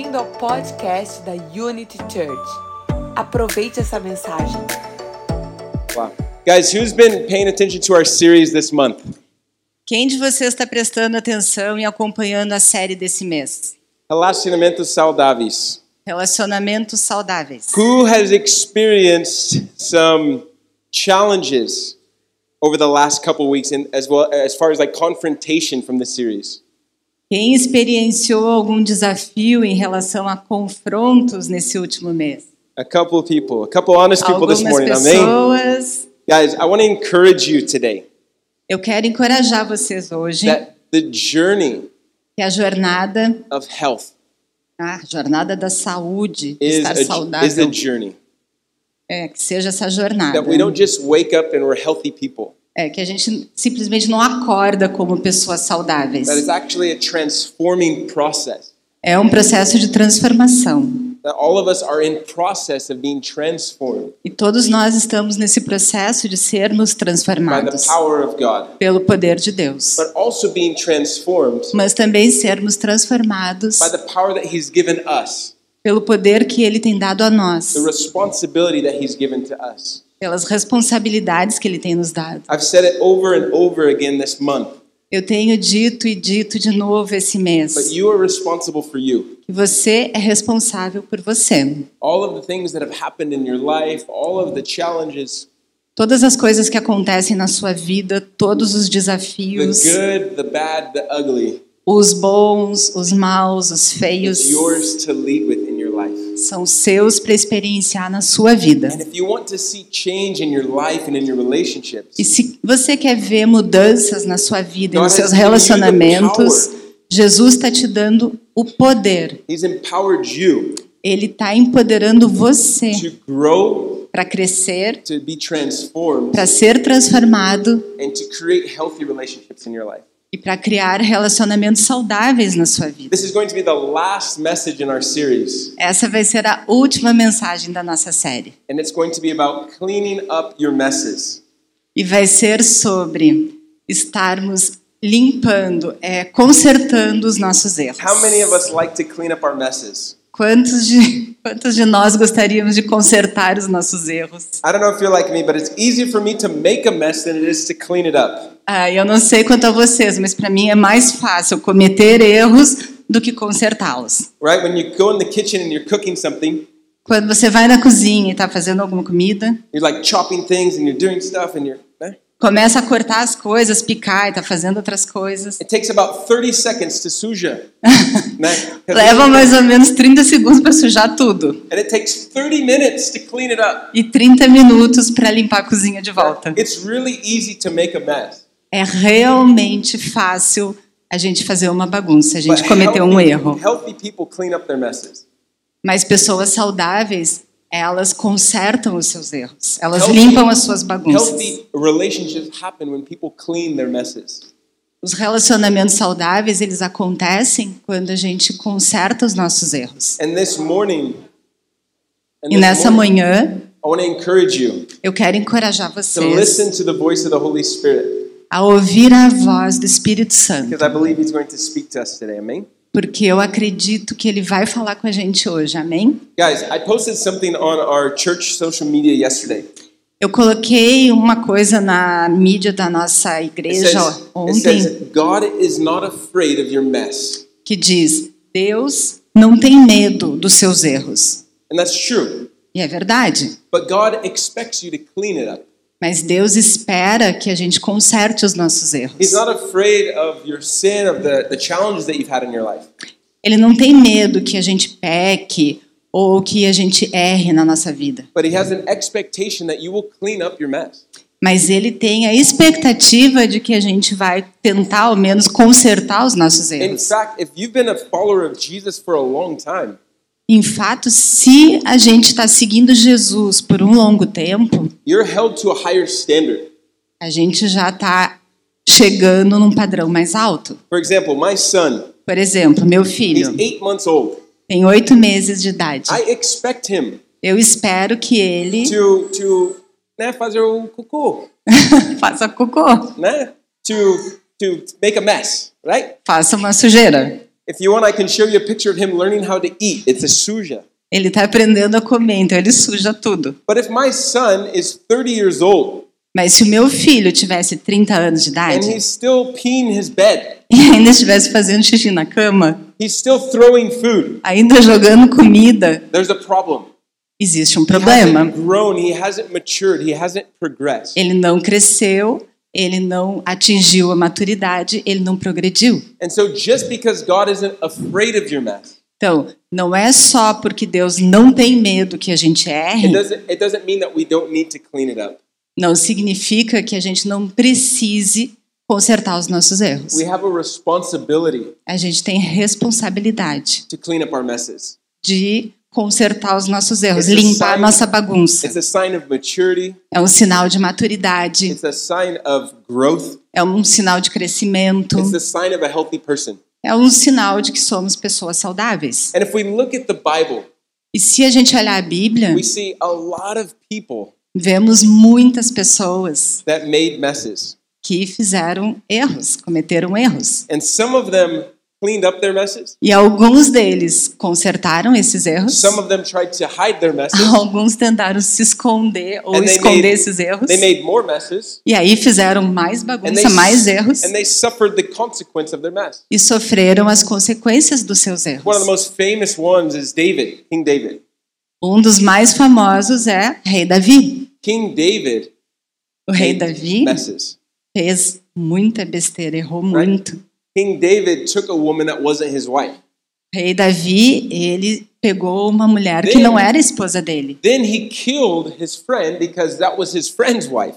Bem-vindo ao podcast da Unity Church. Aproveite essa mensagem. Wow. Guys, who's been paying attention to our series this month? Quem de vocês está prestando atenção e acompanhando a série desse mês? Relacionamentos saudáveis. Relacionamentos saudáveis. Who has experienced some challenges over the last couple weeks in, as well as far as like confrontation from this series? Quem experienciou algum desafio em relação a confrontos nesse último mês? A couple of people, a couple honest people Algumas this morning. Pessoas. Guys, I want to encourage you today Eu quero encorajar vocês hoje that the journey que a jornada, of health a jornada da saúde, de is estar a, is a saudável, journey. é, que seja essa jornada. That we don't just wake up and we're healthy people. É que a gente simplesmente não acorda como pessoas saudáveis. That is actually a transforming process. É um processo de transformação. That all of us are in process of being transformed E todos nós estamos nesse processo de sermos by the transformados power of God. pelo poder de Deus. but also being transformed Mas também sermos transformados by the power that He's given us, pelo poder que Ele tem dado a nós, the responsibility that He's given to us. pelas responsabilidades que Ele tem nos dado. I've said it over and over again this month, Eu tenho dito e dito de novo esse mês but you are responsible for you. que você é responsável por você. All of the things that have happened in your life, all of the challenges, Todas as coisas que acontecem na sua vida, todos os the desafios, good, the bad, the ugly, os bons, os maus, os feios, são seus para experienciar na sua vida. E se você quer ver mudanças na sua vida e nos seus relacionamentos. Jesus está te dando o poder. Ele está empoderando você para crescer, para ser transformado e para criar relacionamentos saudáveis na sua vida. This is going to be the last message in our series, Essa vai ser a última mensagem da nossa série. and it's going to be about cleaning up your messes. E vai ser sobre estarmos limpando, é, consertando os nossos erros. How many of us like to clean up our messes? Quantos de, quantos de nós gostaríamos de consertar os nossos erros? I don't know if you're like me, but it's easier for me to make a mess than it is to clean it up. Ah, eu não sei quanto a vocês, mas para mim é mais fácil cometer erros do que consertá-los. Right? When you go in the kitchen and you're cooking something, Quando você vai na cozinha e está fazendo alguma comida, you're like chopping things and you're doing stuff and you're. Começa a cortar as coisas, picar e está fazendo outras coisas. It takes about 30 seconds to suja. né? Leva mais ou menos 30 segundos para sujar tudo And it takes 30 minutes to clean it up. e 30 minutos para limpar a cozinha de volta. It's really easy to make a mess. É realmente fácil a gente fazer uma bagunça, a gente But cometer um erro. Healthy people clean up their messes. Mas pessoas saudáveis, elas consertam os seus erros. Elas Healthy- limpam as suas bagunças. Healthy relationships happen when people clean their messes. Os relacionamentos saudáveis, eles acontecem quando a gente conserta os nossos erros. And this morning, E nessa morning, manhã, I want to encourage you eu quero encorajar vocês listen to the voice of the Holy Spirit a ouvir a voz do Espírito Santo, because I believe He's going to speak to us today. Amen. Porque eu acredito que ele vai falar com a gente hoje. Amém? Guys, I posted something on our church social media yesterday. Eu coloquei uma coisa na mídia da nossa It igreja it ontem says, God is not afraid of your mess. que diz: Deus não tem medo dos seus erros. And that's true. E é verdade. But God expects you to clean it up. Mas Deus espera que a gente conserte os nossos erros. Ele não tem medo que a gente peque ou que a gente erre na nossa vida. Mas ele tem a expectativa de que a gente vai tentar ao menos consertar os nossos In erros. fact, if you've been a follower of Jesus for a long time, Em fato, se a gente está seguindo Jesus por um longo tempo, you're held to a higher standard. a gente já está chegando num padrão mais alto. For example, my son, Por exemplo, meu filho eight months old. tem oito meses de idade. I expect him Eu espero que ele to, to né, fazer o cocô, faça cocô, né? To, to make a mess, right? faça uma sujeira. If you want, I can show you a picture of him learning how to eat. It's a suja. Ele está aprendendo a comer, então ele suja tudo. But if my son is 30 years old Mas se o meu filho tivesse 30 anos de and idade he's still peeing his bed, e ainda estivesse fazendo xixi na cama, he's still throwing food, ainda jogando comida, there's a problem. existe um He problema. hasn't grown, he hasn't matured, he hasn't progressed. Ele não cresceu, ele não atingiu a maturidade, ele não progrediu. And so just because God isn't afraid of your mess, Então, não é só porque Deus não tem medo que a gente erre, it doesn't it não significa que a gente não precise consertar os nossos erros. We have a gente tem responsabilidade de consertar os nossos erros, It's a limpar a sign- nossa bagunça. A sign of maturity, É um sinal de maturidade, it's a sign of growth, é um sinal de crescimento, it's the sign of a healthy person. é um sinal de que somos pessoas saudáveis. And if we look at the Bible, E se a gente olhar a Bíblia, we see a lot of people vemos muitas pessoas that made messes. que fizeram erros, cometeram erros. And some of them cleaned up their messes. E alguns deles consertaram esses erros. Some of them tried to hide their messes. Alguns tentaram se esconder ou And they esconder made- esses erros. They made more messes. E aí fizeram mais And bagunça, they, mais erros. and they suffered the consequence of their mess. E sofreram as consequências dos seus One of erros. the most famous ones is David, King David. Um dos mais famosos é Rei Davi. King David O rei Davi messes. fez muita besteira, errou Right. muito. King David took a woman that wasn't his wife. Rei Davi, ele pegou uma mulher que não era esposa dele. Then he killed his friend because that was his friend's wife.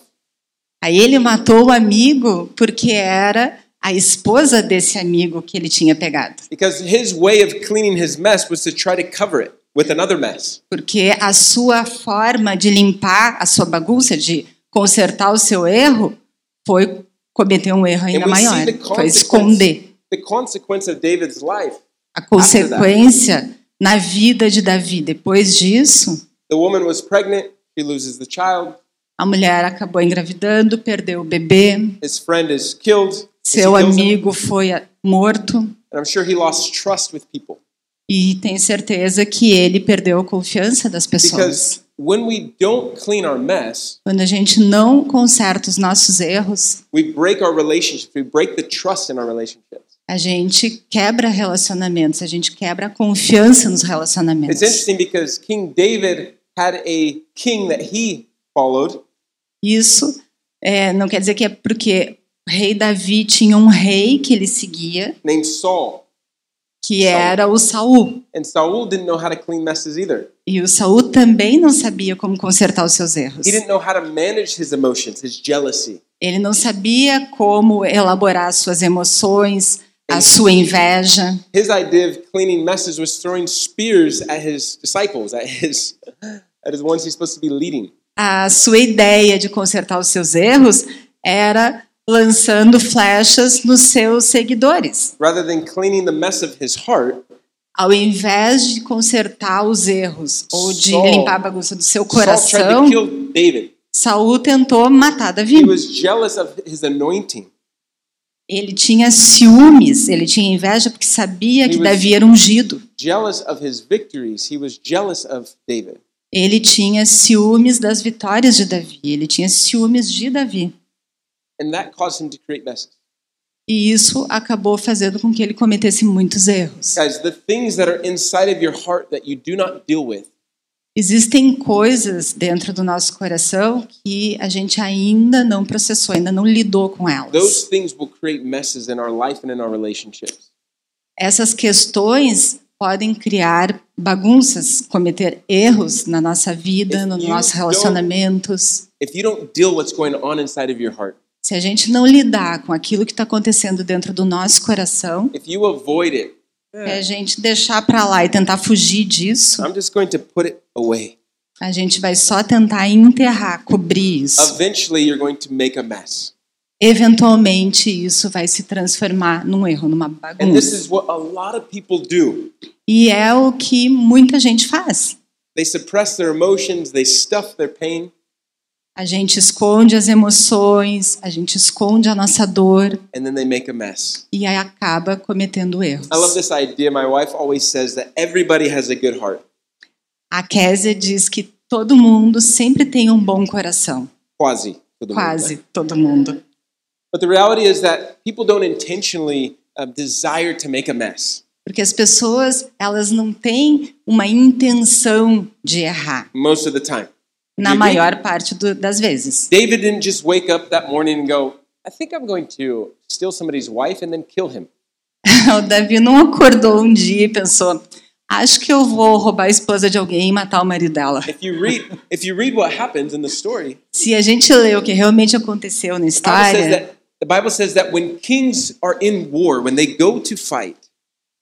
Aí ele matou o amigo porque era a esposa desse amigo que ele tinha pegado. Because his way of cleaning his mess was to try to cover it with another mess. Porque a sua forma de limpar a sua bagunça, de consertar o seu erro, foi cometer um erro ainda maior. the Foi consequence, esconder. the consequence of David's life. A consequência na vida de Davi, depois disso, a mulher acabou engravidando, perdeu o bebê, his friend is killed, she seu amigo foi morto. and I'm sure he lost trust with people. E tenho certeza que ele perdeu a confiança das pessoas. When we don't clean our mess, Quando a gente não conserta os nossos erros, we break our relationships, we break the trust in our relationships. a gente quebra relacionamentos, a gente quebra a confiança nos It's relacionamentos. interesting because King David had a king that he followed, Isso é, não quer dizer que é porque o rei Davi tinha um rei que ele seguia, named Saul. Que era o Saul. And Saul didn't know how to clean messes either. E o Saul também não sabia como consertar os seus erros. He didn't know how to manage his emotions, his jealousy. Ele não sabia como elaborar as suas emoções, a sua inveja. His idea of cleaning messes was throwing spears at his disciples, at his at his ones he's supposed to be leading. A sua ideia de consertar os seus erros era lançando flechas nos seus seguidores. Rather than cleaning the mess of his heart, Ao invés de consertar os erros ou de Saul- limpar a bagunça do seu coração. Saul tentou matar He Davi. was jealous of his anointing. Ele tinha ciúmes, ele tinha inveja porque sabia que He Davi era ungido. He. Ele tinha ciúmes das vitórias de Davi, ele tinha ciúmes de Davi. E isso acabou fazendo com que ele cometesse muitos erros. Guys, the things that are inside of your heart that you do not deal with, Existem coisas dentro do nosso coração que a gente ainda não processou, ainda não lidou com elas. those things will create messes in our life and in our relationships. Essas questões podem criar bagunças, cometer erros na nossa vida, nos nossos relacionamentos. If you don't deal what's going on inside of your heart, Se a gente não lidar com aquilo que está acontecendo dentro do nosso coração, if you avoid it, se a gente deixar para lá e tentar fugir disso, I'm just going to put it away. a gente vai só tentar enterrar, cobrir isso. Eventually, you're going to make a mess. Eventualmente, isso vai se transformar num erro, numa And this bagunça. is what a lot of people do. E é o que muita gente faz. They suppress their emotions, they stuff their pain. A gente esconde as emoções, a gente esconde a nossa dor and then they make a mess. e aí acaba cometendo erros. I love this idea. My wife always says that everybody has a good heart. A Késia diz que todo mundo sempre tem um bom coração. The word, Quase right? todo mundo. But the reality is that people don't intentionally uh, desire to make a mess. Porque as pessoas, elas não têm uma intenção de errar, most of the time. Na agree? maior parte do- das vezes. David didn't just wake up that morning and go, I think I'm going to steal somebody's wife and then kill him. O Davi não acordou um dia e pensou: acho que eu vou roubar a esposa de alguém e matar o marido dela. If you read, if you read what happens in the story, Se a gente lê o que realmente aconteceu na história, that the Bible says that when kings are in war, when they go to fight,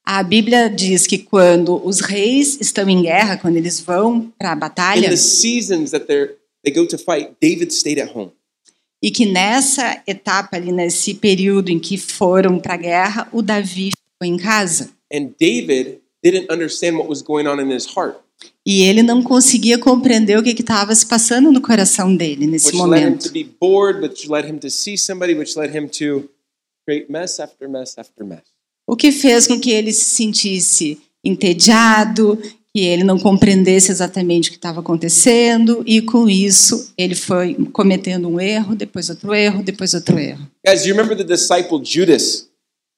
a Bíblia diz que quando os reis estão em guerra, quando eles vão para a batalha, fight, David stayed at home. e que nessa etapa ali, nesse período em que foram para a guerra, o Davi ficou em casa. And David didn't understand what was going on in his heart, E ele não conseguia compreender o que estava se passando no coração dele nesse which led him momento. to be bored, which led him to see somebody, which led him to create mess after mess after mess. O que fez com que ele se sentisse entediado, que ele não compreendesse exatamente o que estava acontecendo, e com isso ele foi cometendo um erro, depois outro erro, depois outro erro. Guys, you remember the disciple Judas?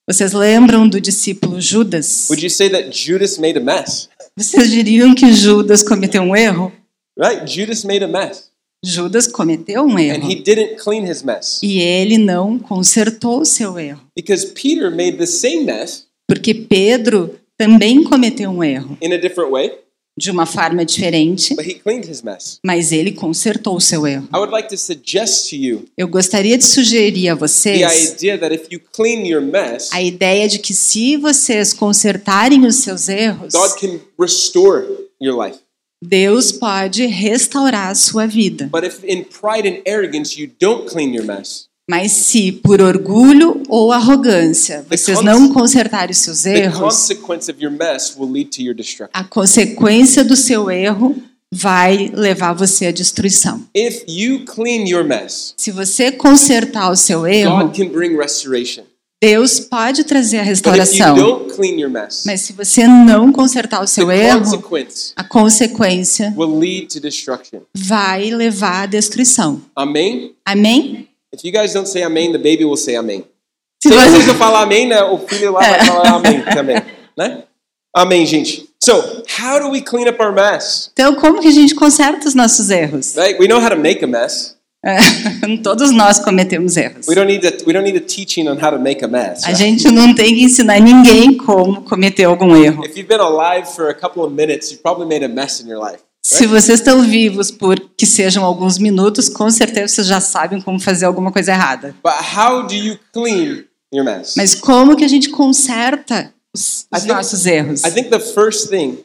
Vocês lembram do discípulo Judas? Would you say that Judas made a mess? Vocês diriam que Judas cometeu um erro? Right? Judas made a mess. Judas cometeu um And erro. he didn't clean his mess. E ele não consertou o seu erro. Because Peter made the same mess Porque Pedro também cometeu um erro, in a different way, de uma forma diferente, but he cleaned his mess. mas ele consertou o seu erro. I would like to suggest to you Eu gostaria de sugerir a the vocês idea that if you clean your mess, a ideia de que se vocês consertarem os seus erros, God can restore your life. Deus pode restaurar a sua vida. But if in pride and arrogance you don't clean your mess, Mas se por orgulho ou arrogância vocês não consertarem os seus erros, a consequência do seu erro vai levar você à destruição. If you clean your mess, Se você consertar o seu erro, Deus pode trazer a restauração. mess, Mas se você não consertar o seu erro, a consequência will lead to destruction. vai levar à destruição. Amen? Amém? If you guys don't say amém, the baby will say amém. Se Se vocês você- não falar amém, né, o filho lá vai falar amém também, né? Amém, gente. So, how do we clean up our mess? Então, como que a gente conserta os nossos erros? Right? We know how to make a mess. É, Todos nós cometemos erros. We don't need a, we don't need a teaching on how to make a mess. A right? gente não tem que ensinar ninguém como cometer algum erro. If you've been alive for a couple of minutes, you've probably made a mess in your life. Se vocês estão vivos por que sejam alguns minutos, com certeza vocês já sabem como fazer alguma coisa errada. Mas como que a gente conserta os, os nossos erros? I think the first thing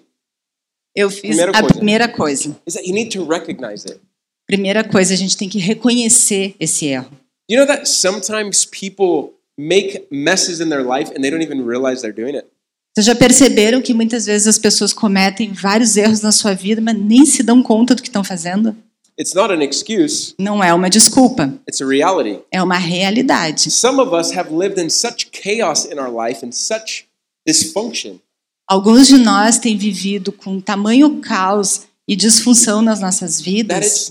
Eu fiz Primeira a primeira coisa. is that you need to recognize it. Primeira coisa, a gente tem que reconhecer esse erro. You know that sometimes people make messes in their life and they don't even realize they're doing it? Vocês já perceberam que muitas vezes as pessoas cometem vários erros na sua vida, mas nem se dão conta do que estão fazendo? It's not an excuse, Não é uma desculpa, it's a reality. é uma realidade. Some of us have lived in such chaos in our life and such dysfunction Alguns de nós têm vivido com tamanho caos e disfunção nas nossas vidas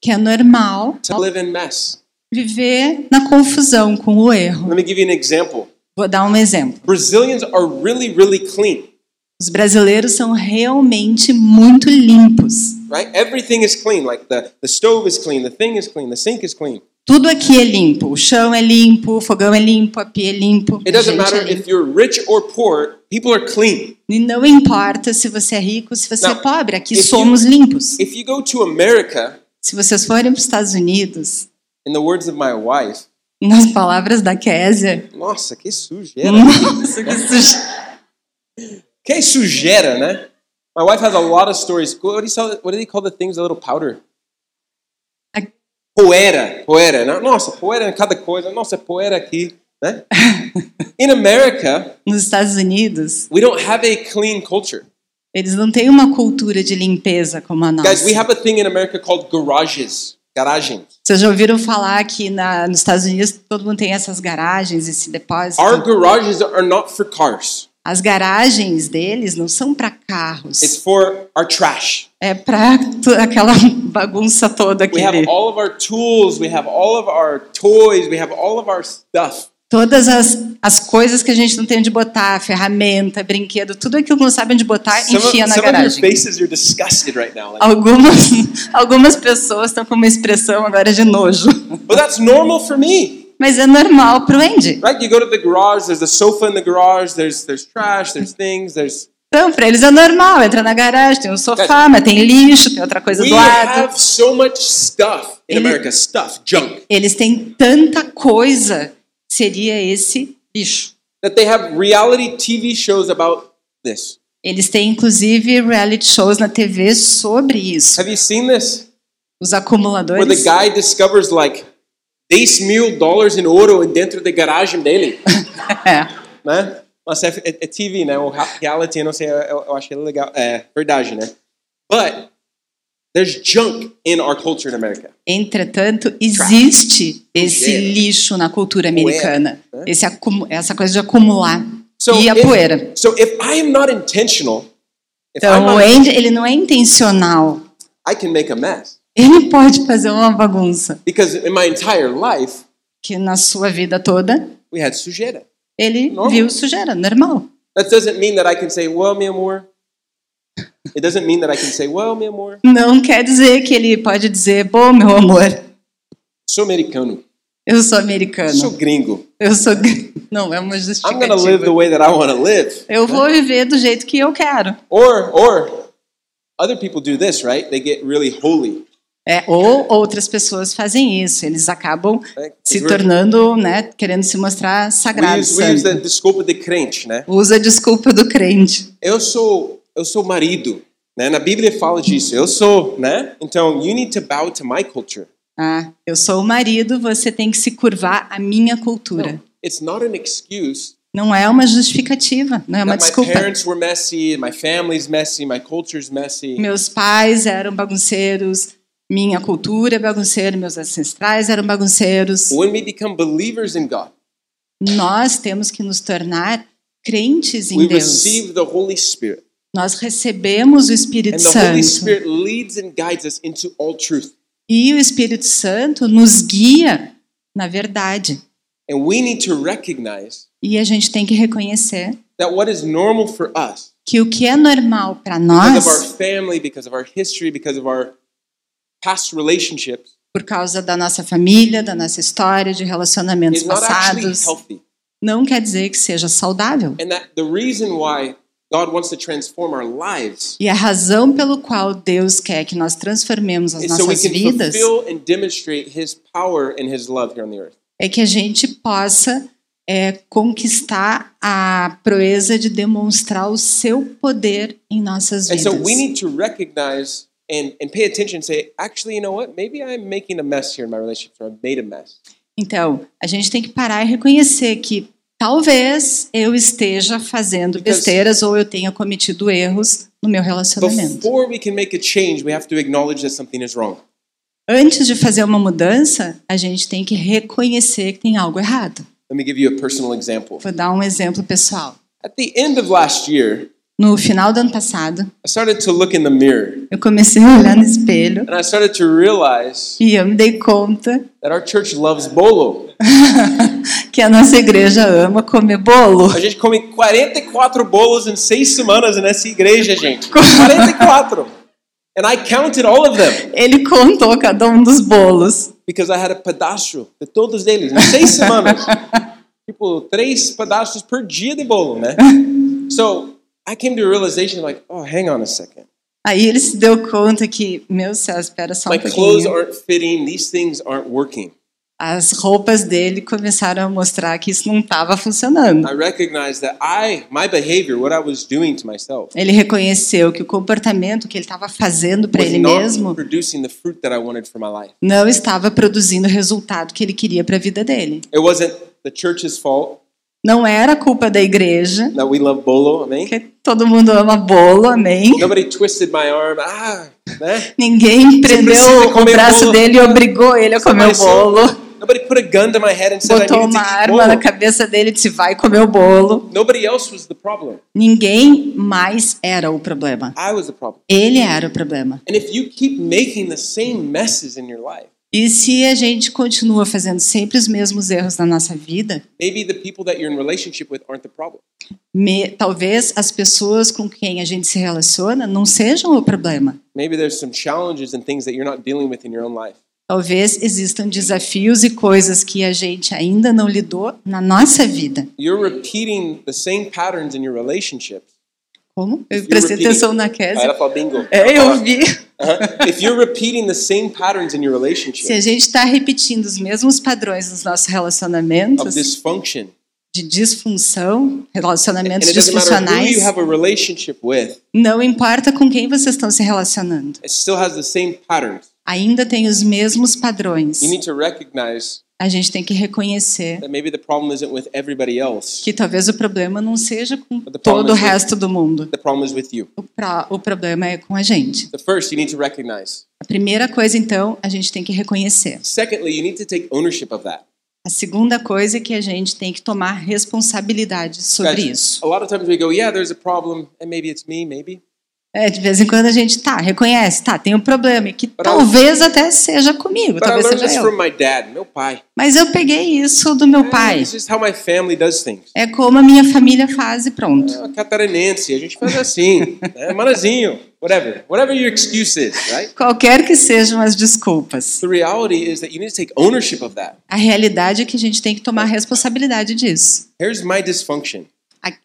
que é normal viver na confusão com o erro. Let me give you an example. Vou dar um exemplo. Brazilians are really, really clean, Os brasileiros são realmente muito limpos. right? Everything is clean. Like the, the stove is clean, the thing is clean, the sink is clean. Tudo aqui é limpo. O chão é limpo, o fogão é limpo, a pia é limpo. It doesn't é matter limpo. if you're rich or poor, people are clean. E não importa se você é rico, se você Não. é pobre, aqui If you- somos limpos. If you go to America, Se vocês forem para os Estados Unidos, in the words of my wife, nas palavras da Késia, nossa, que sujeira. nossa, que sujo. que sujeira, né? My wife has a lot of stories. What do you what do they call the things, the little powder? A- Poeira, poeira. né? Nossa, poeira em cada coisa. Nossa, poeira aqui, né? In America, Nos Estados Unidos, we don't have a clean culture. eles não têm uma cultura de limpeza como a nossa. Guys, we have a thing in America called garages. Garagem. Vocês já ouviram falar que na, nos Estados Unidos todo mundo tem essas garagens, esse depósito? Our garages are not for cars. As garagens deles não são para carros, It's for our trash. é para aquela bagunça toda We have all of our tools, we have all of our toys, we have all of our stuff. Todas as, as coisas que a gente não tem onde botar, ferramenta, brinquedo, tudo aquilo que não sabe onde botar, Some enfia na of your garagem. faces are disgusted right now. Like, Algumas, algumas pessoas estão com uma expressão agora de nojo. but that's normal for me. Mas é normal pro Andy. Right? You go to the garage, there's a sofa in the garage, there's there's trash, there's things, there's Então, para eles é normal. Entra na garagem, tem um sofá, mas tem lixo, tem outra coisa do lado. have so much stuff in America, stuff, junk. Eles têm tanta coisa. Seria esse lixo. That they have reality TV shows about this. Eles têm, inclusive, reality shows na TV sobre isso. Have you seen this? Os Where the acumuladores. guy discovers like 10 mil dólares em ouro dentro da garagem dele, É. né? Nossa, é, é- é TV, né? O reality, eu não sei, eu, eu é legal. É verdade, né? But there's junk in our culture in America. Entretanto, existe esse lixo na cultura americana. né? Esse essa coisa de acumular. So e a if, poeira. so if I am not intentional, if I'm Então, not, ele não é intencional. I can make a mess. Ele pode fazer uma bagunça. Because in my entire life, Que na sua vida toda, we had sujeira. ele Normal. viu sujeira, normal. That doesn't mean that I can say, well, meu amor. It doesn't mean that I can say, well, meu amor. Não quer dizer que ele pode dizer, pô, meu amor, Sou americano. eu sou americano. Sou gringo. Eu sou. Não, é uma I'm justificativa. gonna live the way that I want to live. Eu vou viver do jeito que eu quero. Or, or, other people do this, right? They get really holy. É, ou outras pessoas fazem isso, eles acabam Right? se tornando, né, querendo se mostrar sagrados. the santo. desculpa de crente, né? Usa a desculpa do crente. Eu sou, eu sou marido, né? Na Bíblia fala disso. Eu sou, né? Então, you need to bow to my culture. Ah, eu sou o marido, você tem que se curvar à minha cultura. It's not an excuse Não é uma justificativa, não é uma my desculpa. parents were messy, my family's messy, my messy. Meus pais eram bagunceiros, minha cultura é bagunceira, meus ancestrais eram bagunceiros. When we become believers in God, Nós temos que nos tornar crentes em we Deus. Nós recebemos o Espírito And the Holy Santo. E o Espírito Santo nos guia na verdade. And we need to recognize E a gente tem que reconhecer that what is normal for us, que o que é normal para nós, family, because of our history, because of our past relationships, por causa da nossa família, da nossa história, de relacionamentos passados, não quer dizer que seja saudável. And that the reason why God wants to transform our lives E a razão pelo qual Deus quer que nós transformemos as so we nossas can vidas and and é que a gente possa é, conquistar a proeza de demonstrar o seu poder em nossas And so vidas. we need to recognize and, and pay attention and say, actually, you know what? Maybe I'm making a mess here in my relationships, or I've made a mess. Então, a gente tem que parar e reconhecer que talvez eu esteja fazendo besteiras ou eu tenha cometido erros no meu relacionamento. Before we can make a change, we have to acknowledge that something is wrong. Antes de fazer uma mudança, a gente tem que reconhecer que tem algo errado. Let me give you a personal example. Vou dar um exemplo pessoal. At the end of last year, No final do ano passado, I started to look in the mirror eu comecei a olhar no espelho and I started to realize e eu me dei conta that our church loves bolo. que a nossa igreja ama comer bolo. A gente come 44 bolos em seis semanas nessa igreja, gente. 44! And I counted all of them Ele contou cada um dos bolos. because I had a pedaço de todos eles em seis semanas. tipo, três pedaços por dia de bolo, né? So I came to a realization like, oh, hang on a second. Aí ele se deu conta que, meu céu, espera só um My clothes pouquinho. aren't fitting. These things aren't working. As roupas dele começaram a mostrar que isso não estava funcionando. I behavior, Ele reconheceu que o comportamento que ele estava fazendo para ele mesmo não estava produzindo o resultado que ele queria para a vida dele. Não era culpa da igreja, that we love bolo, amém? porque todo mundo ama bolo, amém. Nobody twisted my arm, ah, né? Ninguém prendeu o braço bolo. dele e obrigou ele a comer o bolo. Said- Nobody put a gun to my head and said I Botou uma arma na cabeça dele e disse: vai comer o bolo. Nobody else was the problem. Ninguém mais era o problema. I was the problem. Ele era o problema. And if you keep making the same messes in your life, E se a gente continua fazendo sempre os mesmos erros na nossa vida, maybe the people that you're in relationship with aren't the problem. me- talvez as pessoas com quem a gente se relaciona não sejam o problema. Maybe there's some challenges and things that you're not dealing with in your own life. Talvez existam desafios e coisas que a gente ainda não lidou na nossa vida. You're repeating the same patterns in your relationships. Como? Eu If you're prestei repeating- atenção na Ah, Kézia. ela fala bingo. É, eu vi. Uh-huh. If you're repeating the same patterns in your Se a gente está repetindo os mesmos padrões nos nossos relacionamentos de disfunção, and relacionamentos matter who disfuncionais, não importa com quem vocês estão se relacionando, it still has the same patterns. Ainda tem os mesmos padrões. You need to recognize A gente tem que reconhecer that maybe the problem isn't with everybody else. que talvez o problema não seja com todo o resto do mundo. The problem is with you. O, pra- o problema é com a gente. The first, you need to recognize. A primeira coisa, então, a gente tem que reconhecer. Secondly, you need to take ownership of that. A segunda coisa é que a gente tem que tomar responsabilidade sobre isso. a lot of times we go, yeah, there's a problem, and maybe it's me, maybe. É, de vez em quando a gente tá, reconhece, tá, tem um problema, que I- talvez até seja comigo, But talvez seja eu. from my dad, meu pai. Mas eu peguei isso do meu pai. It's just how my family does things. É como a minha família faz e pronto. Ah, Catarinense, a gente faz assim, né? Manazinho, whatever. Whatever your excuse is, right? Qualquer que sejam as desculpas. The reality is that you need to take ownership of that. A realidade é que a gente tem que tomar responsabilidade disso. Here's my dysfunction.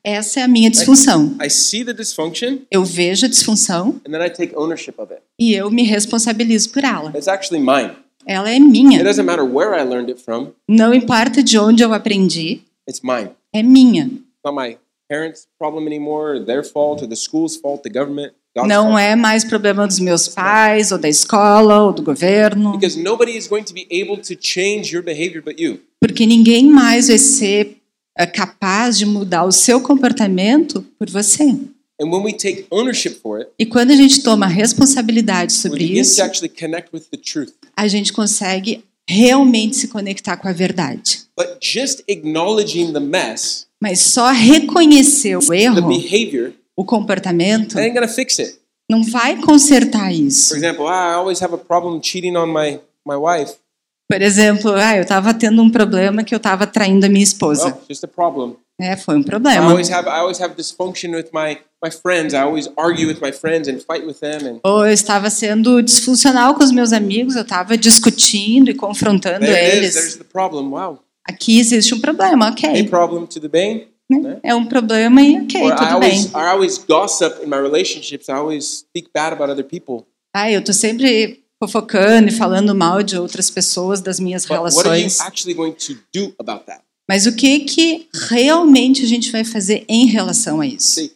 Essa é a minha disfunção. I see the dysfunction, Eu vejo a disfunção and then I take ownership of it. e eu me responsabilizo por ela. It's actually mine. Ela é It minha. doesn't matter where I learned it from, Não importa de onde eu aprendi, it's mine. é minha. It's not my parents' problem anymore, or their fault, or the school's fault, the government. God's Não fault. é mais problema dos meus pais, ou da escola, ou do governo, Because nobody is going to be able to change your behavior but you. porque ninguém mais vai ser capaz de mudar o seu comportamento por você. And when we take ownership for it, E quando a gente toma responsabilidade sobre isso, a gente consegue realmente se conectar com a verdade. But just acknowledging the mess, Mas só reconhecer o the erro, behavior, o comportamento, não vai consertar isso. example, ah, I always have a problem cheating on my, my wife. Por exemplo, ah, eu estava tendo um problema que eu estava traindo a minha esposa. Well, just a problem. É, foi um I problema. always have I always have dysfunction with my, my friends. I always argue with my friends and fight with them and Ou eu estava sendo disfuncional com os meus amigos, eu estava discutindo e confrontando there it is, there's eles. the problem. Wow. Aqui existe um problema, A ok. problem bem. né? É um problema e ok, Or I tudo always bem. I always gossip in my relationships. I always speak bad about other people. Ah, eu tô sempre fofocando e falando mal de outras pessoas das minhas But relações. actually going to do about that? Mas o que que realmente a gente vai fazer em relação a isso? See,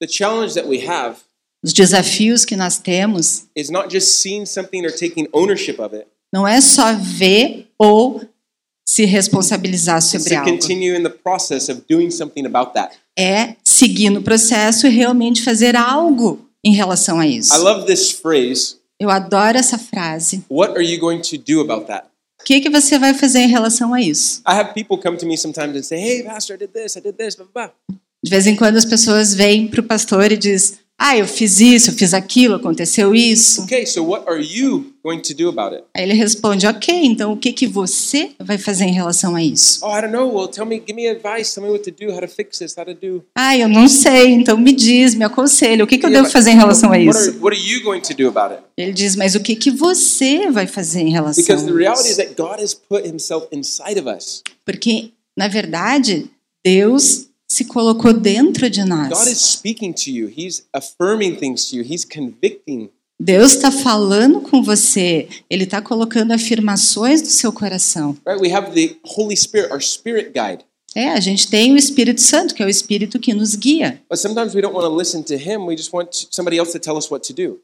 the challenge that we have Os desafios que nós temos is not just seeing something or taking ownership of it. não é só ver ou se responsabilizar sobre algo. É seguir no processo e realmente fazer algo em relação a isso. I love this phrase. Eu adoro essa frase. What are you going to do about that? O que que você vai fazer em relação a isso? I have people come to me sometimes and say, "Hey, pastor, I did this, I did this, blah blah." blah. De vez em quando as pessoas vêm para o pastor e diz: "Ah, eu fiz isso, eu fiz aquilo, aconteceu isso". Okay, so what are you going to do about it? Aí ele responde: "OK, então o que que você vai fazer em relação a isso?". Oh, I don't know. Well, tell me, give me advice. Tell me what to do, how to fix this, how to do. Ah, eu não sei, então me diz, me aconselha, o que que eu Yeah, devo fazer em relação a What isso? are, what are you going to do about it? Ele diz: "Mas o que que você vai fazer em relação Because the a reality is isso?". that God has put Himself inside of us. Porque na verdade, Deus se colocou dentro de God nós. is speaking to you. He's affirming things to you. He's convicting. Deus está falando com você, Ele está colocando afirmações no seu coração. Right? We have the Holy Spirit, our spirit guide. É, a gente tem o Espírito Santo, que é o Espírito que nos guia. But sometimes we don't want to listen to Him. We just want somebody else to tell us what to do.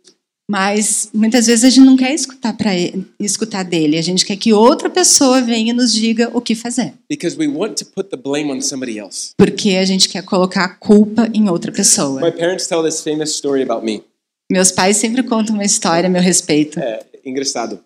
Mas muitas vezes a gente não quer escutar para escutar dele, a gente quer que outra pessoa venha e nos diga o que fazer, because we want to put the blame on somebody else. porque a gente quer colocar a culpa em outra pessoa. My parents tell this famous story about me. Meus pais sempre contam uma história a meu respeito. É, engraçado.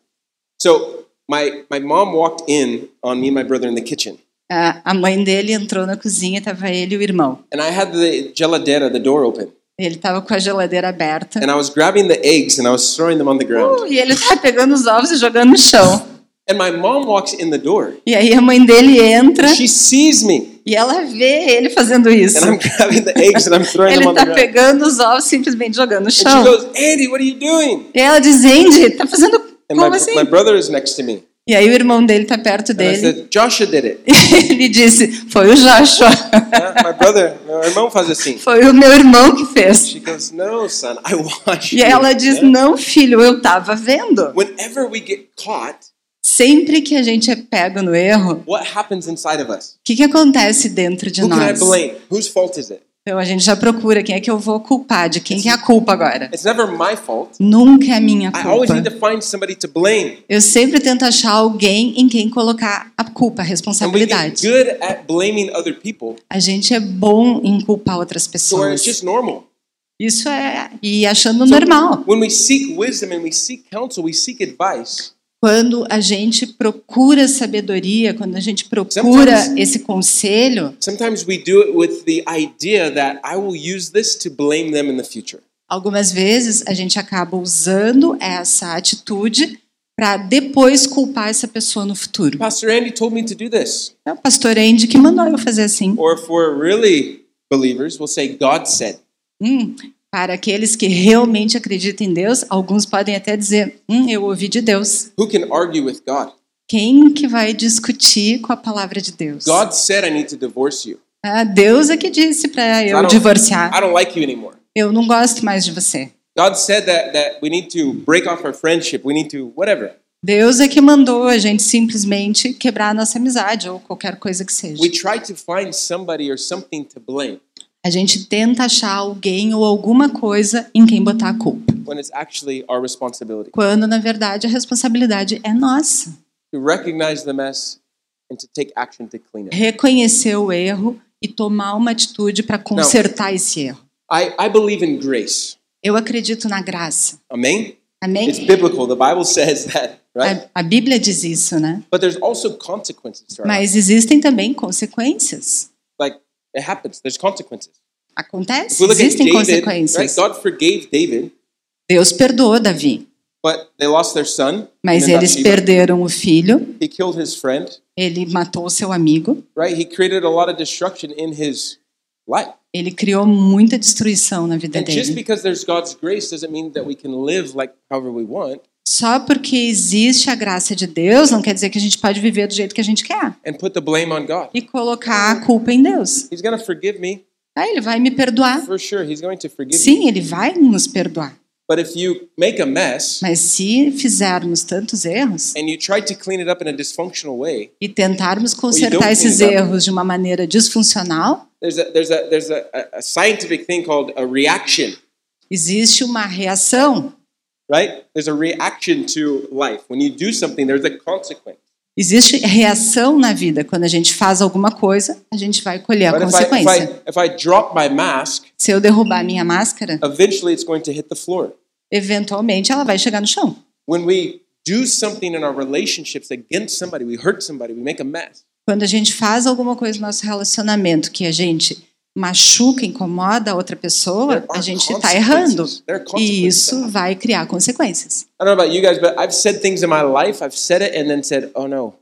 So, my, my mom walked in on me and my brother in the kitchen. A mãe dele entrou na cozinha, estava ele e o irmão. And I had the geladeira, the door open. Ele estava com a geladeira aberta. And I was grabbing the eggs and I was throwing them on the ground. Uh, e ele estava pegando os ovos e jogando no chão. And my mom walks in the door. E aí a mãe dele entra She sees me. e ela vê ele fazendo isso. And I'm grabbing the eggs and I'm throwing Ele them on the está pegando os ovos simplesmente jogando no And she chão. goes, Andy, what are you doing? E ela diz, Andy, tá fazendo And como my, assim? my brother is next to me. E aí o irmão dele tá perto And dele. said, Joshua did it. Ele disse, foi o Joshua. Yeah, my brother, meu irmão faz assim. Foi o meu irmão que fez. She goes, no, son, I watched E you." ela diz, não, filho, eu tava vendo. Whenever we get caught, Sempre que a gente é pego no erro, what happens inside of us? o que, que acontece dentro de Who nós? Então a gente já procura quem é que eu vou culpar, de quem que é a culpa agora. It's never my fault. Nunca é minha I always need culpa. to find somebody to blame. Eu sempre tento achar alguém em quem colocar a culpa, a And we get responsabilidade. A gente é bom em culpar outras pessoas. Isso é e achando normal. Quando a gente procura sabedoria, quando a gente procura Sometimes- esse conselho, Sometimes we do it with the idea that I will use this to blame them in the future. algumas vezes a gente acaba usando essa atitude para depois culpar essa pessoa no futuro. Pastor Andy told me to do this. É o pastor Andy que mandou eu fazer assim. Or if we're really believers, we'll say, God said. Hum, para aqueles que realmente acreditam em Deus, alguns podem até dizer: hum, eu ouvi de Deus. Who can argue with God? Quem que vai discutir com a palavra de Deus? God said I need to divorce you. Ah, Deus é que disse para I eu don't, divorciar. I don't like you anymore. Eu não gosto mais de você. God said that, that we need to break off our friendship. We need to, whatever. Deus é que mandou a gente simplesmente quebrar a nossa amizade ou qualquer coisa que seja. We try to find somebody or something to blame A gente tenta achar alguém ou alguma coisa em quem botar a culpa, when it's actually our responsibility quando na verdade a responsabilidade é nossa. to recognize the mess and to take action to clean it. Reconhecer o erro e tomar uma atitude para consertar esse erro. I, I believe in grace. Eu acredito na graça. Amen? Amém? It's biblical. The Bible says that, right? A, a Bíblia diz isso, né? But there's also consequences to our. Mas existem também consequências. It happens. There's consequences. Acontece, existem David, right? consequências. God forgave David, Deus perdoou Davi, but they lost their son. mas eles perderam o filho, He killed his friend, ele matou seu amigo, right? He created a lot of destruction in his life. ele criou muita destruição na vida And just dele. because there's God's grace doesn't mean that we can live like however we want Só porque existe a graça de Deus não quer dizer que a gente pode viver do jeito que a gente quer and put the blame on God. e colocar a culpa em Deus. He's to forgive me Ah, ele vai me perdoar. for sure. He's going to forgive me. Sim, ele vai nos perdoar. But if you make a mess Mas se fizermos tantos erros and you try to clean it up in a dysfunctional way, e tentarmos consertar esses erros de uma maneira disfuncional, there's a there's a there's a, a- a scientific thing called a reaction, existe uma reação. Right? There's a reaction to life. When you do something, there's a consequence. Existe reação na vida. Quando a gente faz alguma coisa, a gente vai colher a consequência. Se eu derrubar minha máscara, eventually it's going to hit the floor. eventualmente ela vai chegar no chão. When we do something in our relationships against somebody, we hurt somebody, we make a mess. Quando a gente faz alguma coisa no nosso relacionamento que a gente machuca, incomoda a outra pessoa, a gente está errando. E isso vai criar consequências. I don't know about you guys, but I've said things in my life. I've said it and then said, "Oh no."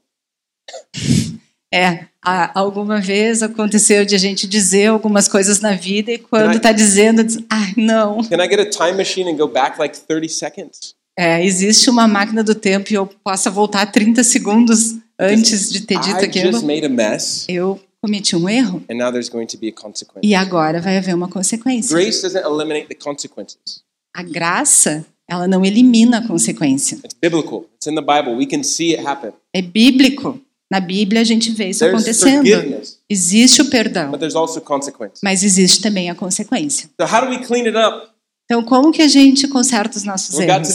É, alguma vez aconteceu de a gente dizer algumas coisas na vida e quando está dizendo, diz, ai, não. Can I get a time machine and go back like 30 seconds? É, existe uma máquina do tempo e eu possa voltar 30 segundos antes de ter dito I aquilo. just made a mess, Eu cometi um erro and now there's going to be a consequence. e agora vai haver uma consequência. Grace doesn't eliminate the consequences. A graça, ela não elimina a consequência. It's biblical. It's in the Bible. We can see it happen. É bíblico. Na Bíblia a gente vê isso acontecendo. Existe o perdão, but there's also consequence. mas existe também a consequência. So how do we clean it up? Então, como que a gente conserta os nossos erros?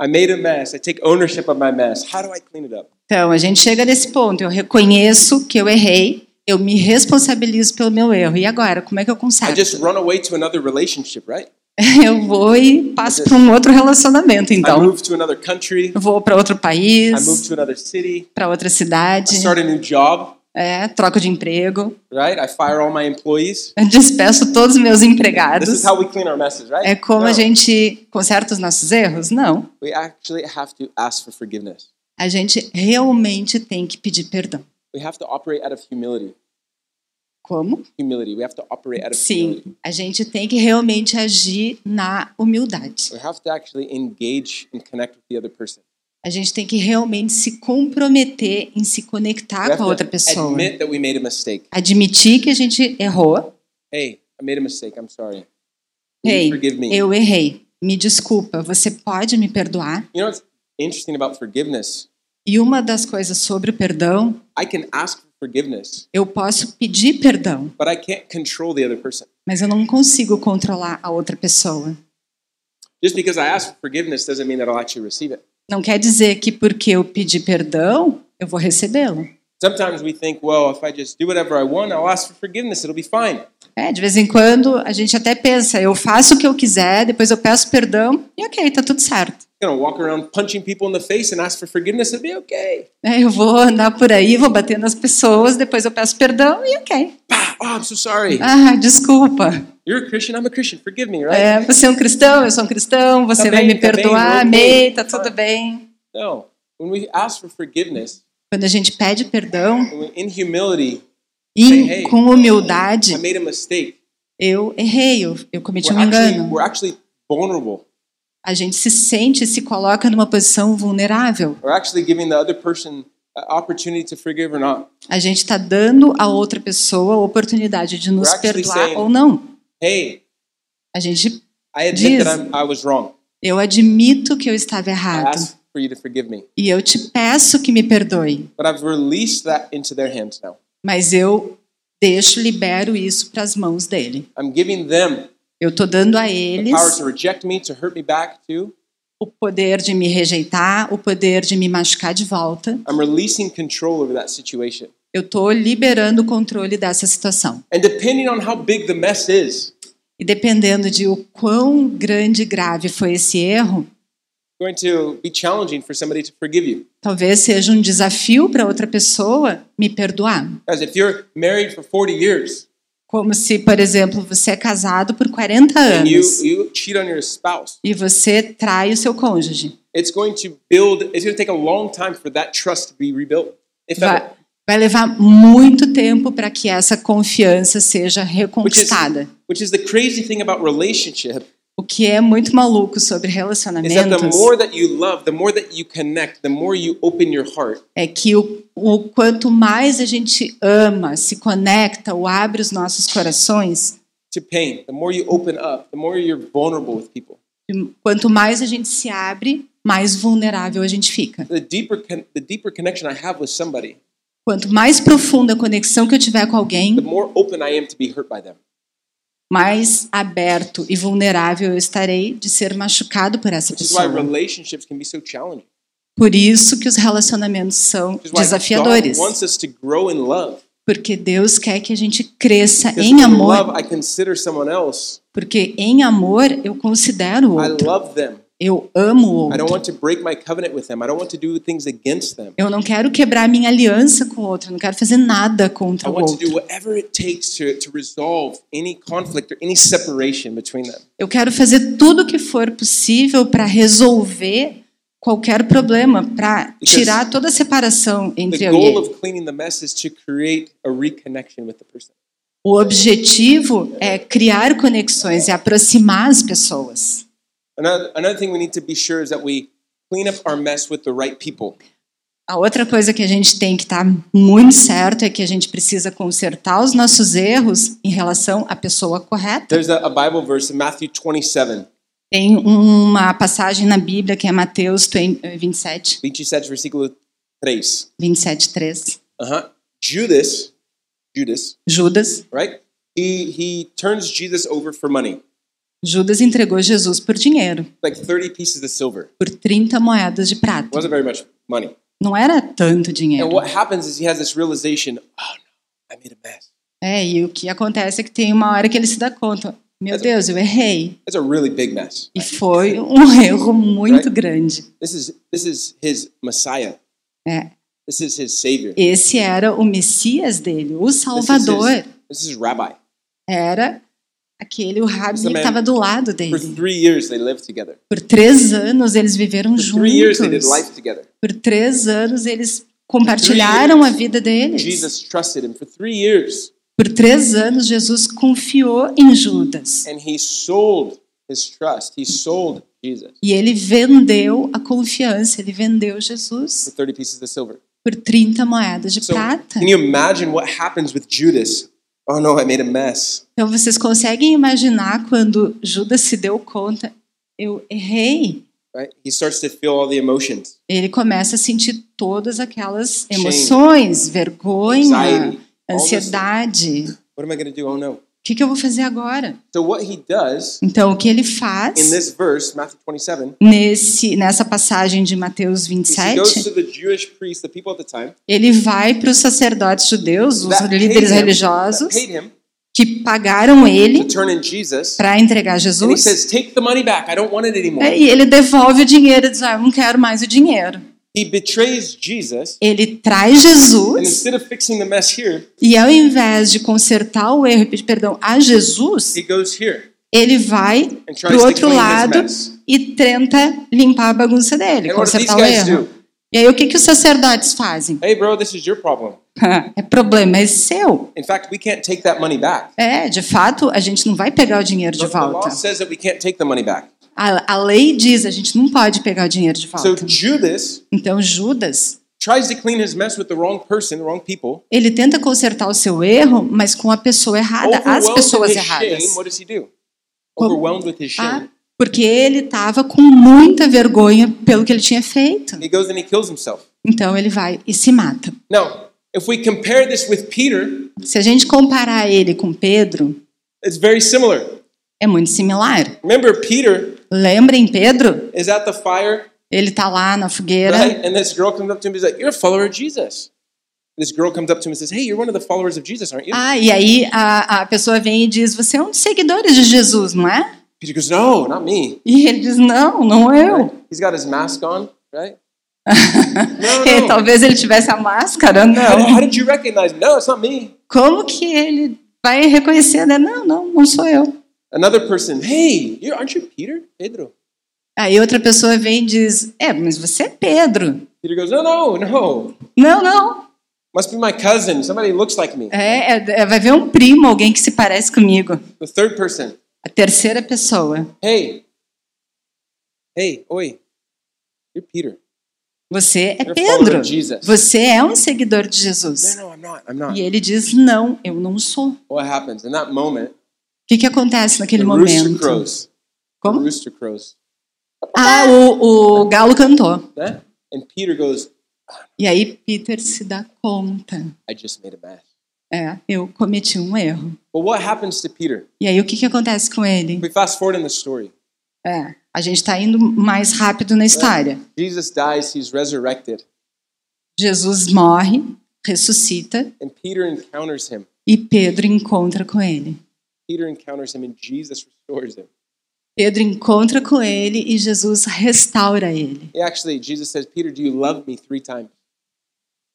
I made a mess. I take ownership of my mess. How do I clean it up? Então, a gente chega nesse ponto. Eu reconheço que eu errei, eu me responsabilizo pelo meu erro. E agora, como é que eu I conserto? just run away to another relationship, right? Eu vou e passo para um outro relacionamento, I então. move to another country. Vou para outro I move país, to another city. para outra I cidade, é, troco de emprego, right? I fire all my employees. despeço todos os meus This empregados. is how we clean our messes, right? É como No. a gente conserta os nossos erros? Não. We actually have to ask for forgiveness. A gente realmente tem que pedir perdão. We have to operate out of humility. Como? Humility. We have to operate out of Sim, humility. a gente tem que realmente agir na humildade. We have to actually engage and connect with the other person. A gente tem que realmente se comprometer em se conectar com a outra pessoa. that a. Admitir que a gente errou. Hey, I made a mistake. I'm sorry. Me? eu errei. Me desculpa. Você pode me perdoar? You know what's interesting about forgiveness? E uma das coisas sobre o perdão, I can ask for forgiveness, eu posso pedir perdão, but I can't control the other person. mas eu não consigo controlar a outra pessoa. Não quer dizer que porque eu pedir perdão, eu vou recebê-lo. Sometimes we think, well, if I just do whatever I want, I'll ask for forgiveness, it'll be fine. É, de vez em quando a gente até pensa, eu faço o que eu quiser, depois eu peço perdão e ok, tá tudo certo. You know, walk around punching people in the face and ask for forgiveness, be okay. É, eu vou andar por aí, vou bater nas pessoas, depois eu peço perdão e ok. Oh, I'm so sorry. Ah, desculpa. You're a Christian, I'm a Christian. Forgive me, right? É, você é um cristão, eu sou um cristão, você Tá vai bem, me tá bem, perdoar, amei, tá tudo bem. No. When we ask for forgiveness, Quando a gente pede perdão, in humility, e Hey, com humildade, I made a mistake. eu errei, eu, eu cometi We're um actually, engano. we're actually vulnerable. A gente se sente, se coloca numa posição vulnerável. We're actually giving the other person an opportunity to forgive or not. A gente está dando à outra pessoa a oportunidade de nos perdoar saying- ou não. Hey, A gente, Diz- that I'm, I was wrong. eu admito que eu estava errado e eu te peço que me perdoe, But I've released that into their hands now. mas eu deixo, libero isso para as mãos dele. I'm giving them Eu estou dando a eles me, me back o poder de me rejeitar, o poder de me machucar de volta. I'm releasing control over that situation. Eu estou liberando o controle dessa situação. And depending on how big the mess is, E dependendo de o quão grande e grave foi esse erro, going to be challenging for somebody to forgive you. talvez seja um desafio para outra pessoa me perdoar. Guys, if you're married for 40 years Como se, por exemplo, você é casado por 40 and you, anos you cheat on your spouse, e você trai o seu cônjuge. it's going to build, it's going to take a long time for that trust to be rebuilt. If Vai, vai levar muito tempo para que essa confiança seja Which is, reconquistada. which is the crazy thing about relationship O que é muito maluco sobre relacionamentos é que o, o quanto mais a gente ama, se conecta ou abre os nossos corações, to pain, the more you open up, the more you're vulnerable with people. quanto mais a gente se abre, mais vulnerável a gente fica. The deeper, the deeper connection I have with somebody, Quanto mais profunda a conexão que eu tiver com alguém, the more open I am to be hurt by them. Mais aberto e vulnerável eu estarei de ser machucado por essa pessoa. Por isso que os relacionamentos são desafiadores, porque Deus quer que a gente cresça em amor, porque em amor eu considero o outro. Eu amo o I don't outro. want to break my covenant with them. I don't want to do things against them. Eu não quero quebrar minha aliança com o outro, eu não quero fazer nada I contra o outro. whatever it takes to, to resolve any conflict or any separation between them. Eu quero fazer tudo o que for possível para resolver qualquer problema, para tirar toda a separação entre The eu e goal ele. of cleaning the mess is to create a reconnection with the person. O objetivo é criar conexões e aproximar as pessoas. Another, another thing we need to be sure is that we clean up our mess with the right people. A outra coisa que a gente tem que estar muito certo é que a gente precisa consertar os nossos erros em relação à pessoa correta. There's a, a Bible verse in Matthew 27, Tem uma passagem na Bíblia que é Mateus 20, 27, 27 versículo 3. 27, 3. Uh-huh. Judas, Judas, Judas, right? He he turns Jesus over for money. Judas entregou Jesus por dinheiro, like 30 pieces of silver. por 30 moedas de prata. wasn't very much money. Não era tanto And dinheiro. what happens is he has this realization, oh no, I made a mess. É, e o que acontece é que tem uma hora que ele se dá conta: meu Deus, eu errei. That's a really big mess. E foi um erro muito grande. This is this is his Messiah. É, This is his savior. esse era o Messias dele, o This is Salvador. his, this is rabbi. Era aquele, o rabi estava do lado For dele. three years they lived together. Por três anos eles viveram For three years they did juntos. life together. Por três anos eles compartilharam a vida deles. Jesus trusted him for three years, Por três anos Jesus confiou em Judas. and he sold his trust. He sold Jesus E ele vendeu a confiança, ele vendeu Jesus for 30 pieces of silver. por 30 moedas de prata. can you imagine what happens with Judas? Oh no, I made a mess. Então vocês conseguem imaginar quando Judas se deu conta, eu errei. Right? He starts to feel all the emotions, Ele começa a sentir todas aquelas Shame. emoções, vergonha, all this. ansiedade. What am I going to do? Oh no. O que, que eu vou fazer agora? So what he does Então o que ele in faz this verse, Matthew 27, nesse nessa passagem de Mateus is he goes 27, to the Jewish priests, the people at the time, ele vai para os sacerdotes judeus, os líderes him, religiosos him que pagaram ele para entregar Jesus. says, "Take the money back. I don't want it anymore." É, E ele devolve o dinheiro e diz: ah, eu não quero mais o dinheiro. He betrays Jesus, Ele traz and Jesus instead of fixing the mess here, e ao invés de consertar o erro perdão a Jesus, he goes here ele vai para o outro lado e tenta limpar a bagunça dele, And consertar o erro. do? E aí o que, que os sacerdotes fazem? Hey, bro, this is your problem. É problema é seu. In fact, we can't take that money back. É, de fato, a gente não vai pegar o dinheiro de the law volta. says that we can't take the money back. A, a lei diz a gente não pode pegar o dinheiro de So volta. Judas Então Judas, tries to clean his mess with the wrong person, the wrong people. ele tenta consertar o seu erro, mas com a pessoa errada, as pessoas erradas. Ah, porque ele estava com muita vergonha pelo que ele tinha feito. He goes and he kills himself. Então ele vai e se mata. Now, if we compare this with Peter, Se a gente comparar ele com Pedro, it's very similar. é muito similar. Remember, Peter Lembrem Pedro? is at the fire, Ele tá lá na fogueira right? And this girl comes up to him and like, You're a follower of Jesus. This girl comes up to him and says, Hey, you're one of the followers of Jesus, aren't you? Ah, e aí a, a pessoa vem e diz: Você é um dos seguidores de Jesus, não é? Peter goes, No, not me. E ele diz: Não, não eu. Right? He's got his mask on, right? No. talvez ele tivesse a máscara, How, how não. did you recognize? No, it's not me. Como que ele vai reconhecer? Né? Não, não, não sou eu. Another person, Hey, aren't you Peter? Pedro. Aí outra pessoa vem e diz: É, mas você é Pedro. Peter goes, No, no, no. Não, não. Must be my cousin. Somebody looks like me. É, é, é, vai ver um primo, alguém que se parece comigo. The third person, A terceira pessoa. Hey, hey, oi, you're Peter. Você é You're Pedro. Você é um seguidor de No, Jesus. no, I'm not. I'm not. E ele diz: Não, eu não sou. What happens in that moment? Que, que acontece naquele the momento? crows. Como? rooster crows. Ah, o, o galo cantou. Né? And Peter goes, E aí Peter se dá conta. I just made a mess. É, eu cometi um erro. But what happens to Peter? E aí o que, que acontece com ele? We fast forward in the story, É, a gente está indo mais rápido na história. Jesus dies, he's resurrected, Jesus morre, ressuscita and Peter encounters him. e Pedro encontra com ele. Peter encounters him, and Jesus restores him. Pedro encontra com ele e Jesus restaura ele. He actually, Jesus says, Peter, do you love me three times?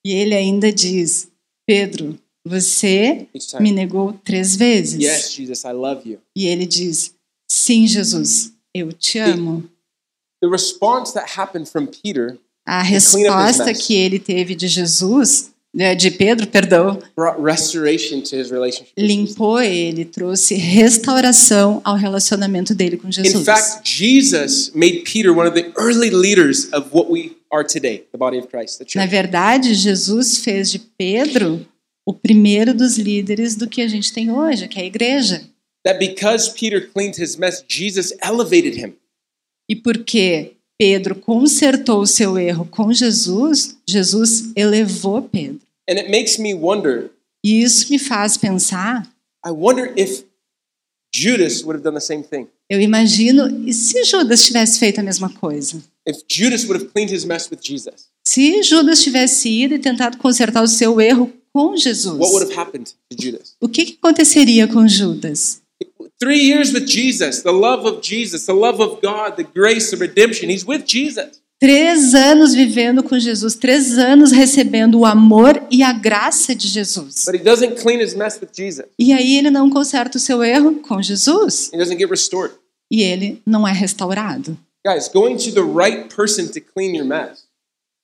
E ele ainda diz: Pedro, você me negou três vezes. Yes, Jesus, I love you. E ele diz: Sim, Jesus, eu te amo. The response that happened from Peter A resposta que ele teve de Jesus, de Pedro, perdão, brought restoration to his relationship. with Jesus. limpou ele, trouxe restauração ao relacionamento dele com In Jesus. fact, Jesus made Peter one of the early leaders of what we are today, the body of Christ, the Na church. verdade, Jesus fez de Pedro o primeiro dos líderes do que a gente tem hoje, que é a igreja. That because Peter cleaned his mess, Jesus elevated him. E porque Pedro consertou o seu erro com Jesus, Jesus elevou Pedro. And it makes me wonder E isso me faz pensar: I wonder if Judas would have done the same thing. Eu imagino, e se Judas tivesse feito a mesma coisa? If Judas would have cleaned his mess with Jesus, Se Judas tivesse ido e tentado consertar o seu erro com Jesus, what would have happened to Judas? o que, que aconteceria com Judas? Three years with Jesus, the love of Jesus, the love of God, the grace of redemption. He's with Jesus. Três anos vivendo com Jesus, três anos recebendo o amor e a graça de Jesus. But he doesn't clean his mess with Jesus. E aí ele não conserta o seu erro com Jesus. He doesn't get restored. E ele não é restaurado. Guys, going to the right person to clean your mess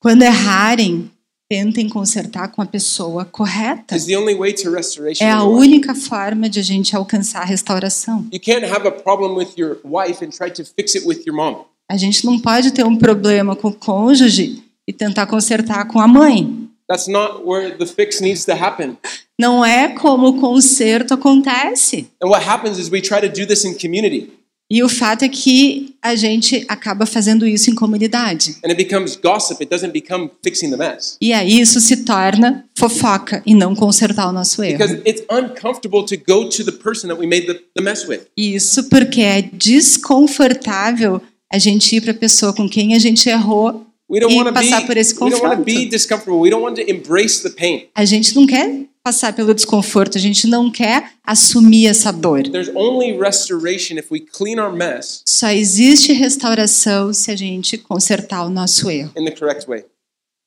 Quando errarem, tentem consertar com a pessoa correta. is the only way to restoration. É a única forma de a gente alcançar a restauração. You can't have a problem with your wife and try to fix it with your mom. A gente não pode ter um problema com o cônjuge e tentar consertar com a mãe. That's not where the fix needs to happen. Não é como o conserto acontece. And what happens is we try to do this in community, E o fato é que a gente acaba fazendo isso em comunidade. and it becomes gossip. It doesn't become fixing the mess. E aí isso se torna fofoca e não consertar o nosso Because erro. it's uncomfortable to go to the person that we made the, the mess with. Isso porque é desconfortável a gente ir para a pessoa com quem a gente errou We don't e want to passar por be. esse We don't want to be confronto. A gente não quer passar pelo desconforto, a gente não quer assumir essa dor. There's only restoration if we clean our mess Só existe restauração se a gente consertar o nosso erro in the correct way.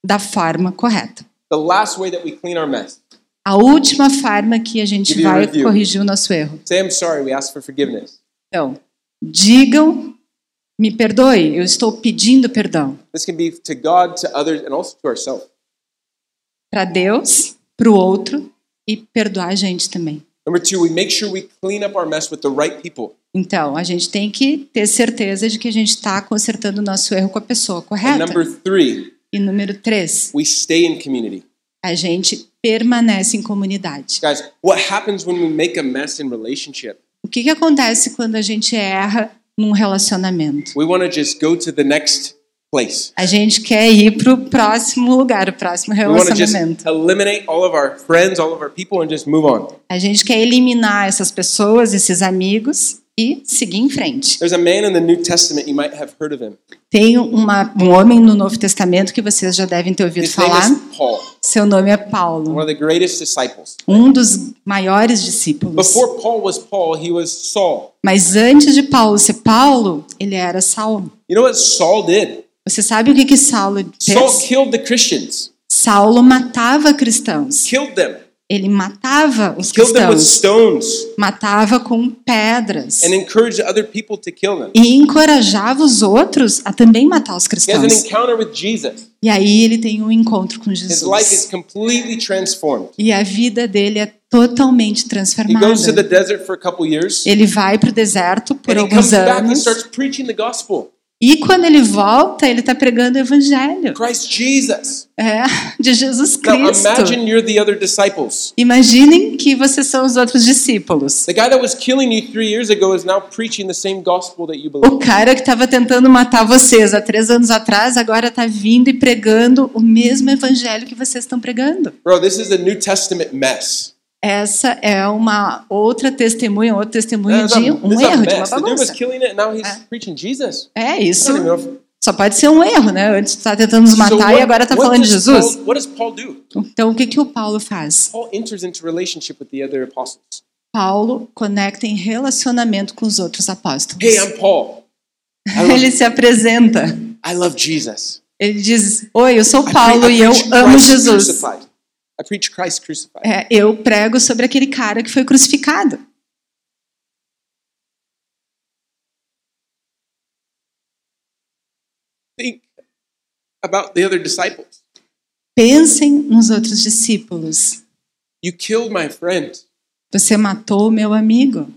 da forma correta. The last way that we clean our mess. A última forma que a gente Give vai corrigir o nosso erro. Say, I'm sorry. We ask for forgiveness. Então, digam, me perdoe, eu estou pedindo perdão para Deus, para o outro e perdoar a gente também. Number two, we make sure we clean up our mess with the right people. Então, a gente tem que ter certeza de que a gente está consertando o nosso erro com a pessoa And correta. number three, E número três, we stay in community. a gente permanece em comunidade. Guys, what happens when we make a mess in relationship? O que, que acontece quando a gente erra num relacionamento? We want to just go to the next place. A gente quer ir para o próximo lugar, o próximo relacionamento. friends, people. A gente quer eliminar essas pessoas, esses amigos e seguir em frente. There's a man in the New Testament, you might have heard of him. Tem uma, um homem no Novo Testamento que vocês já devem ter ouvido His falar. Seu nome é one Paulo, of the greatest disciples. um dos maiores discípulos. Before Paul was Paul, he was Saul. Mas antes de Paulo ser Paulo, ele era Saulo. You know what Saul did? Você sabe o que que Saulo Saul fez? killed the Christians, Saulo matava cristãos. killed them, Ele matava os killed them with cristãos, stones, matava com pedras and encouraged other people to kill them. e encorajava os outros a também matar os He has cristãos. an encounter with Jesus. E aí ele tem um encontro com His life is Jesus. completely transformed. E a vida dele é totalmente He transformada. goes to the desert for a couple years, Ele vai para o deserto por and he alguns comes back and anos. starts preaching the gospel. E quando ele volta, ele está pregando o evangelho Christ Jesus. é, de Jesus Now Cristo. imagine you're the other disciples. Imaginem que vocês são os outros discípulos. The guy that was killing you three years ago is now preaching the same gospel that you believe. O cara que estava tentando matar vocês há três anos atrás, agora está vindo e pregando o mesmo evangelho que vocês estão pregando. Bro, this is a New Testament mess. Essa é uma outra testemunha, outro testemunho is de um erro, de uma dude was bagunça. É I isso. Só pode ser um erro, né? Antes está tentando nos matar what- e agora está falando de Jesus. Então o que que o Paulo faz? Paul enters into relationship with the other apostles. Paulo conecta em relacionamento com os outros apóstolos. Hey, I'm Paul. Ele se apresenta. I love Jesus. Ele diz: Oi, eu sou Paulo e eu amo Jesus. I preach Christ crucified. É, eu prego sobre aquele cara que foi crucificado. Think about the other disciples. Pensem nos outros discípulos. You killed my friend. Você matou o meu amigo.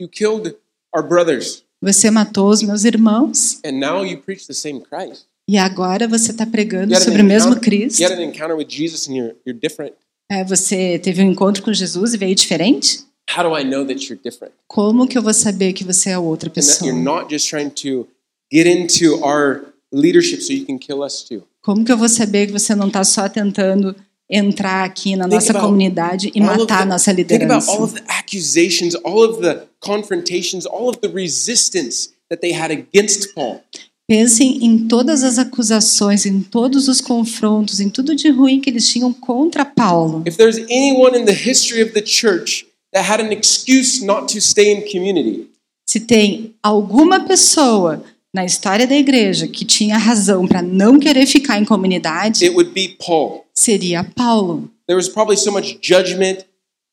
You killed our brothers. Você matou os meus irmãos. And now you preach the same Christ. E agora você está pregando sobre o mesmo Cristo. you had an encounter with Jesus and you're, you're different. É, você teve um encontro com Jesus e veio diferente? How do I know that you're different? Como que eu vou saber que você é outra And that pessoa? you're not just trying to get into our leadership so you can kill us too. Como que eu vou saber que você não está só tentando entrar aqui na nossa comunidade e matar a nossa think about all liderança. of the accusations, all of the confrontations, all of the resistance that they had against Paul. Pensem em todas as acusações, em todos os confrontos, em tudo de ruim que eles tinham contra Paulo. If there's anyone in the history of the church that had an excuse not to stay in community, Se tem alguma pessoa na história da igreja que tinha razão para não querer ficar em comunidade, it would be Paul. seria Paulo. There was probably so much judgment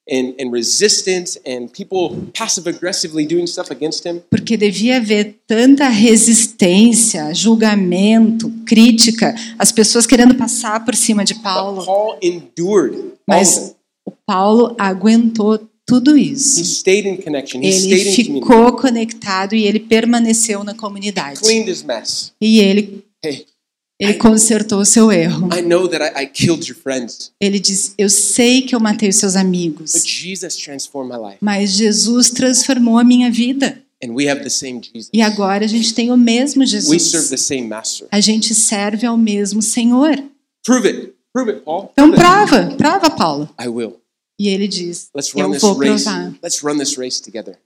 and, and resistance and people passive aggressively doing stuff against him. Porque devia haver tanta resistência, julgamento, crítica, as pessoas querendo passar por cima de Paulo. Paul endured Mas o Paulo aguentou tudo He isso. stayed in connection. He Ele stayed in community. ficou conectado e ele permaneceu na comunidade. Cleaned his mess. E ele, Hey, ele consertou o seu erro. I know that I, I killed your friends, Ele diz: Eu sei que eu matei os seus but amigos, Jesus transformed my life. mas Jesus transformou a minha vida. And we have the same Jesus. E agora a gente tem o mesmo We serve Jesus. the same master. A gente serve ao mesmo Senhor. Prove it. Prove it, Paul. Então prova, prova, Paulo. I will. E ele diz: Let's run Eu this vou race. provar. Let's run this race together.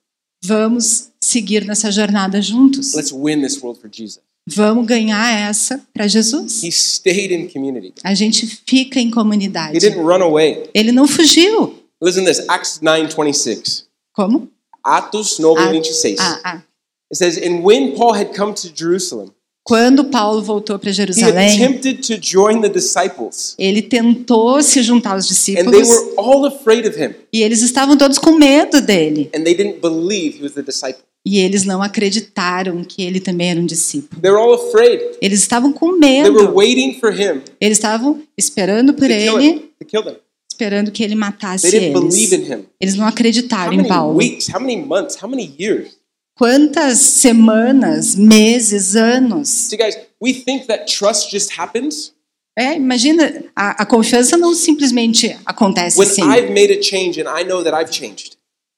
Vamos seguir nessa jornada juntos. Let's win this world for Jesus. Vamos ganhar essa para Jesus. He stayed in community. A gente fica em He comunidade. didn't run away. Ele não fugiu. Listen to this, Acts 9:26. Como? Atos 9:26. Ah, ah. It says, "And when Paul had come to Jerusalem, Quando Paulo voltou para he Jerusalém, attempted to join the disciples, ele tentou se juntar aos discípulos were all afraid of him, e eles estavam todos com medo dele. E eles não acreditaram que ele também era um discípulo. Eles estavam com They were medo. waiting for him Eles estavam esperando por ele, esperando que ele They matasse eles. in him. Eles não acreditaram em Paulo. Quantas semanas, meses, anos. É, imagina, a, a confiança não simplesmente acontece when assim. I've made a change and I know that I've changed.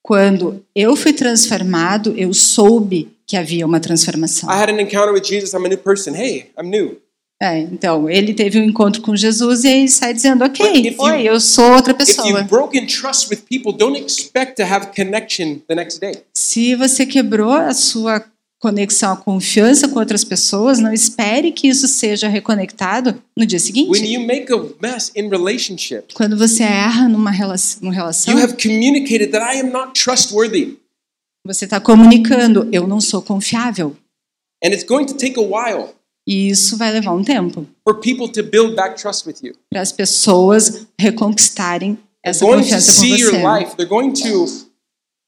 Quando eu fui transformado, eu soube que havia uma transformação. I had an encounter with Jesus. I'm a new person. Hey, I'm new. É, então, ele teve um encontro com Jesus e aí sai dizendo, ok, oi, eu sou outra pessoa. you've broken trust with people, don't expect to have connection the next day. Se você quebrou a sua conexão, a confiança com outras pessoas, não espere que isso seja reconectado no dia When seguinte. you make a mess in relationship, Quando você erra numa relação, numa relação you have communicated that I am not trustworthy. você está comunicando, eu não sou confiável. And it's going to take a while E isso vai levar um tempo for people to build back trust with you. para as pessoas reconquistarem essa confiança your você. life. They're going to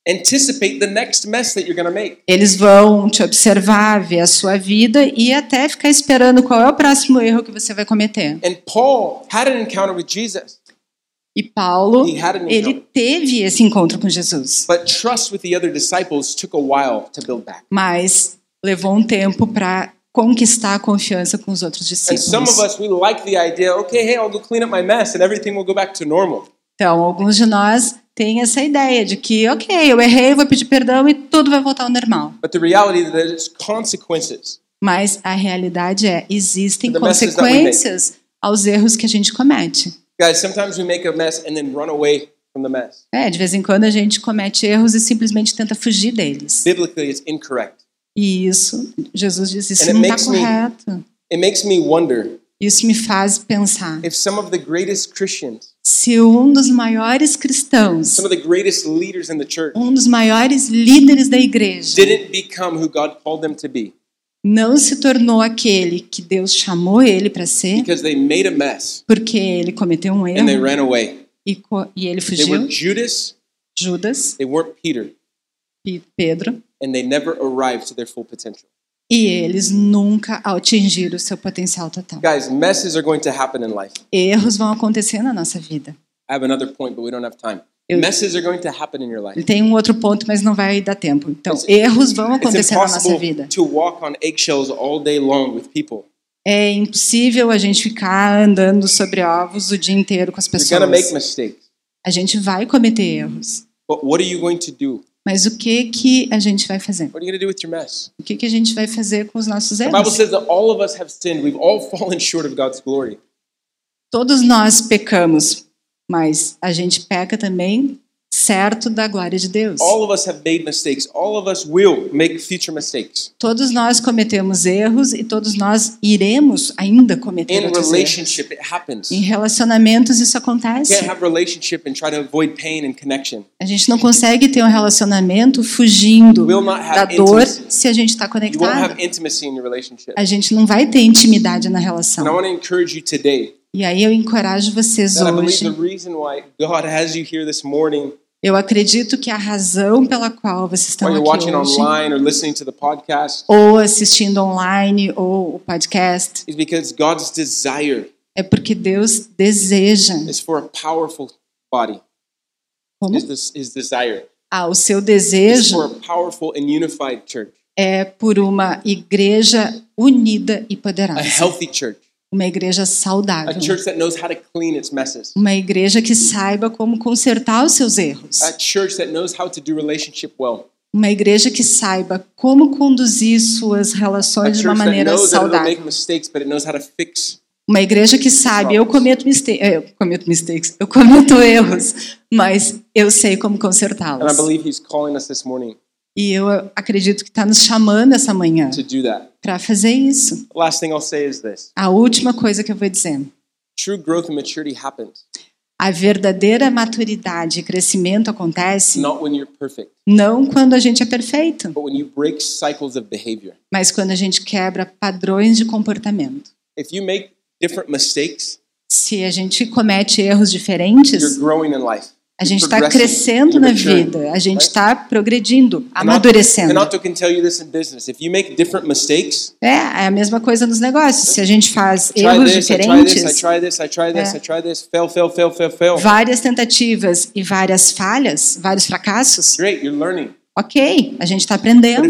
anticipate the next mess that you're going to make. Eles vão te observar, ver a sua vida e até ficar esperando qual é o próximo erro que você vai cometer. And Paul had an encounter with Jesus, E Paulo, ele teve esse encontro com Jesus, but trust with the other disciples took a while to build back. mas levou um tempo para conquistar a confiança com os outros discípulos. Então, alguns de nós têm essa ideia de que, ok, eu errei, vou pedir perdão e tudo vai voltar ao normal. But the reality is there's consequences. Mas a realidade é, existem The consequências aos erros que a gente comete. Guys, sometimes we make a mess and then run away from the mess. É, de vez em quando a gente comete erros e simplesmente tenta fugir deles. Biblically, it's incorrect. E isso, Jesus diz, isso And não está makes me- correto. It makes me wonder Isso me faz pensar. if some of the greatest Christians, Se um dos maiores cristãos, some of the greatest leaders in the church, um dos maiores líderes da igreja, didn't become who God called them to be não se tornou aquele que Deus chamou ele para ser, because they made a mess porque ele cometeu um and they erro ran away. e, e ele They were fugiu, Judas, Judas? They weren't Peter, e Pedro, and they never arrived to their full potential. E eles nunca atingiram o seu potencial total. Guys, messes are going to happen in life. Erros vão acontecer na nossa vida. I have another point, but we don't have time. Eu- Messes are going to happen in your life. Ele tem um outro ponto, mas não vai dar tempo. Então, It's- erros vão acontecer na nossa vida. to walk on eggshells all day long with people. É impossível a gente ficar andando sobre ovos o dia inteiro com as You're make pessoas. mistakes. A gente vai cometer erros. But what are you going to do? Mas o que que a gente vai fazer? What are you going to do with your mess? O que que a gente vai fazer com os nossos The Bible erros? says that all of us have sinned. We've all fallen short of God's glory. Todos nós pecamos, mas a gente peca também certo da glória de Deus. All of us have made mistakes. All of us will make future mistakes. Todos nós cometemos erros e todos nós iremos ainda cometer erros. relationship, it happens. Em relacionamentos isso acontece. can't have relationship and try to avoid pain and connection. A gente não consegue ter um relacionamento fugindo Will not da have dor intimacy. se a gente está conectado. have intimacy in your relationship. A gente não vai ter intimidade na And I relação. want to encourage you today E aí eu encorajo vocês hoje. Eu acredito que a razão pela qual vocês estão aqui watching hoje, online or listening to the podcast, ou assistindo online ou o podcast, is because God's desire é porque Deus deseja. is for a powerful body. Como? Is this is desire? Ah, o seu desejo for a powerful and unified church, é por uma igreja unida e a poderosa. healthy church, Uma igreja a saudável. church that knows how to clean its messes, Uma igreja que saiba como consertar os seus erros. Uma igreja que saiba como conduzir suas relações de uma maneira saudável. Uma igreja que sabe, eu cometo mistakes, eu cometo mistakes, eu cometo erros, mas eu sei como And I consertá-los. believe He's calling us this morning E eu acredito que está nos chamando essa manhã para fazer isso. The last thing I'll say is this: A última coisa que eu vou dizer. true growth and maturity happens A verdadeira maturidade e crescimento acontece not when you're perfect, não quando a gente é perfeito, but when you break cycles of behavior. mas quando a gente quebra padrões de comportamento. If you make different mistakes, Se a gente comete erros you're diferentes, growing in life. A gente está crescendo na vida, a gente está progredindo, amadurecendo. É, é a mesma coisa nos negócios. Se a gente faz erros diferentes, É. Várias tentativas e várias falhas, vários fracassos, Great, you're learning. ok, a gente está aprendendo.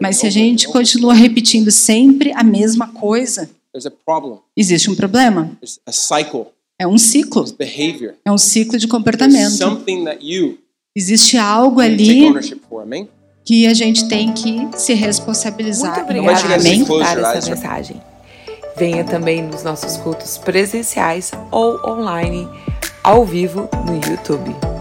Mas se a gente continua repetindo sempre a mesma coisa, existe um problema. There's a cycle. É um ciclo, é um ciclo de comportamento. Existe algo ali que a gente tem que se responsabilizar. Muito obrigada por Amém? your essa eyes, mensagem. Venha também nos nossos cultos presenciais ou online, ao vivo no YouTube.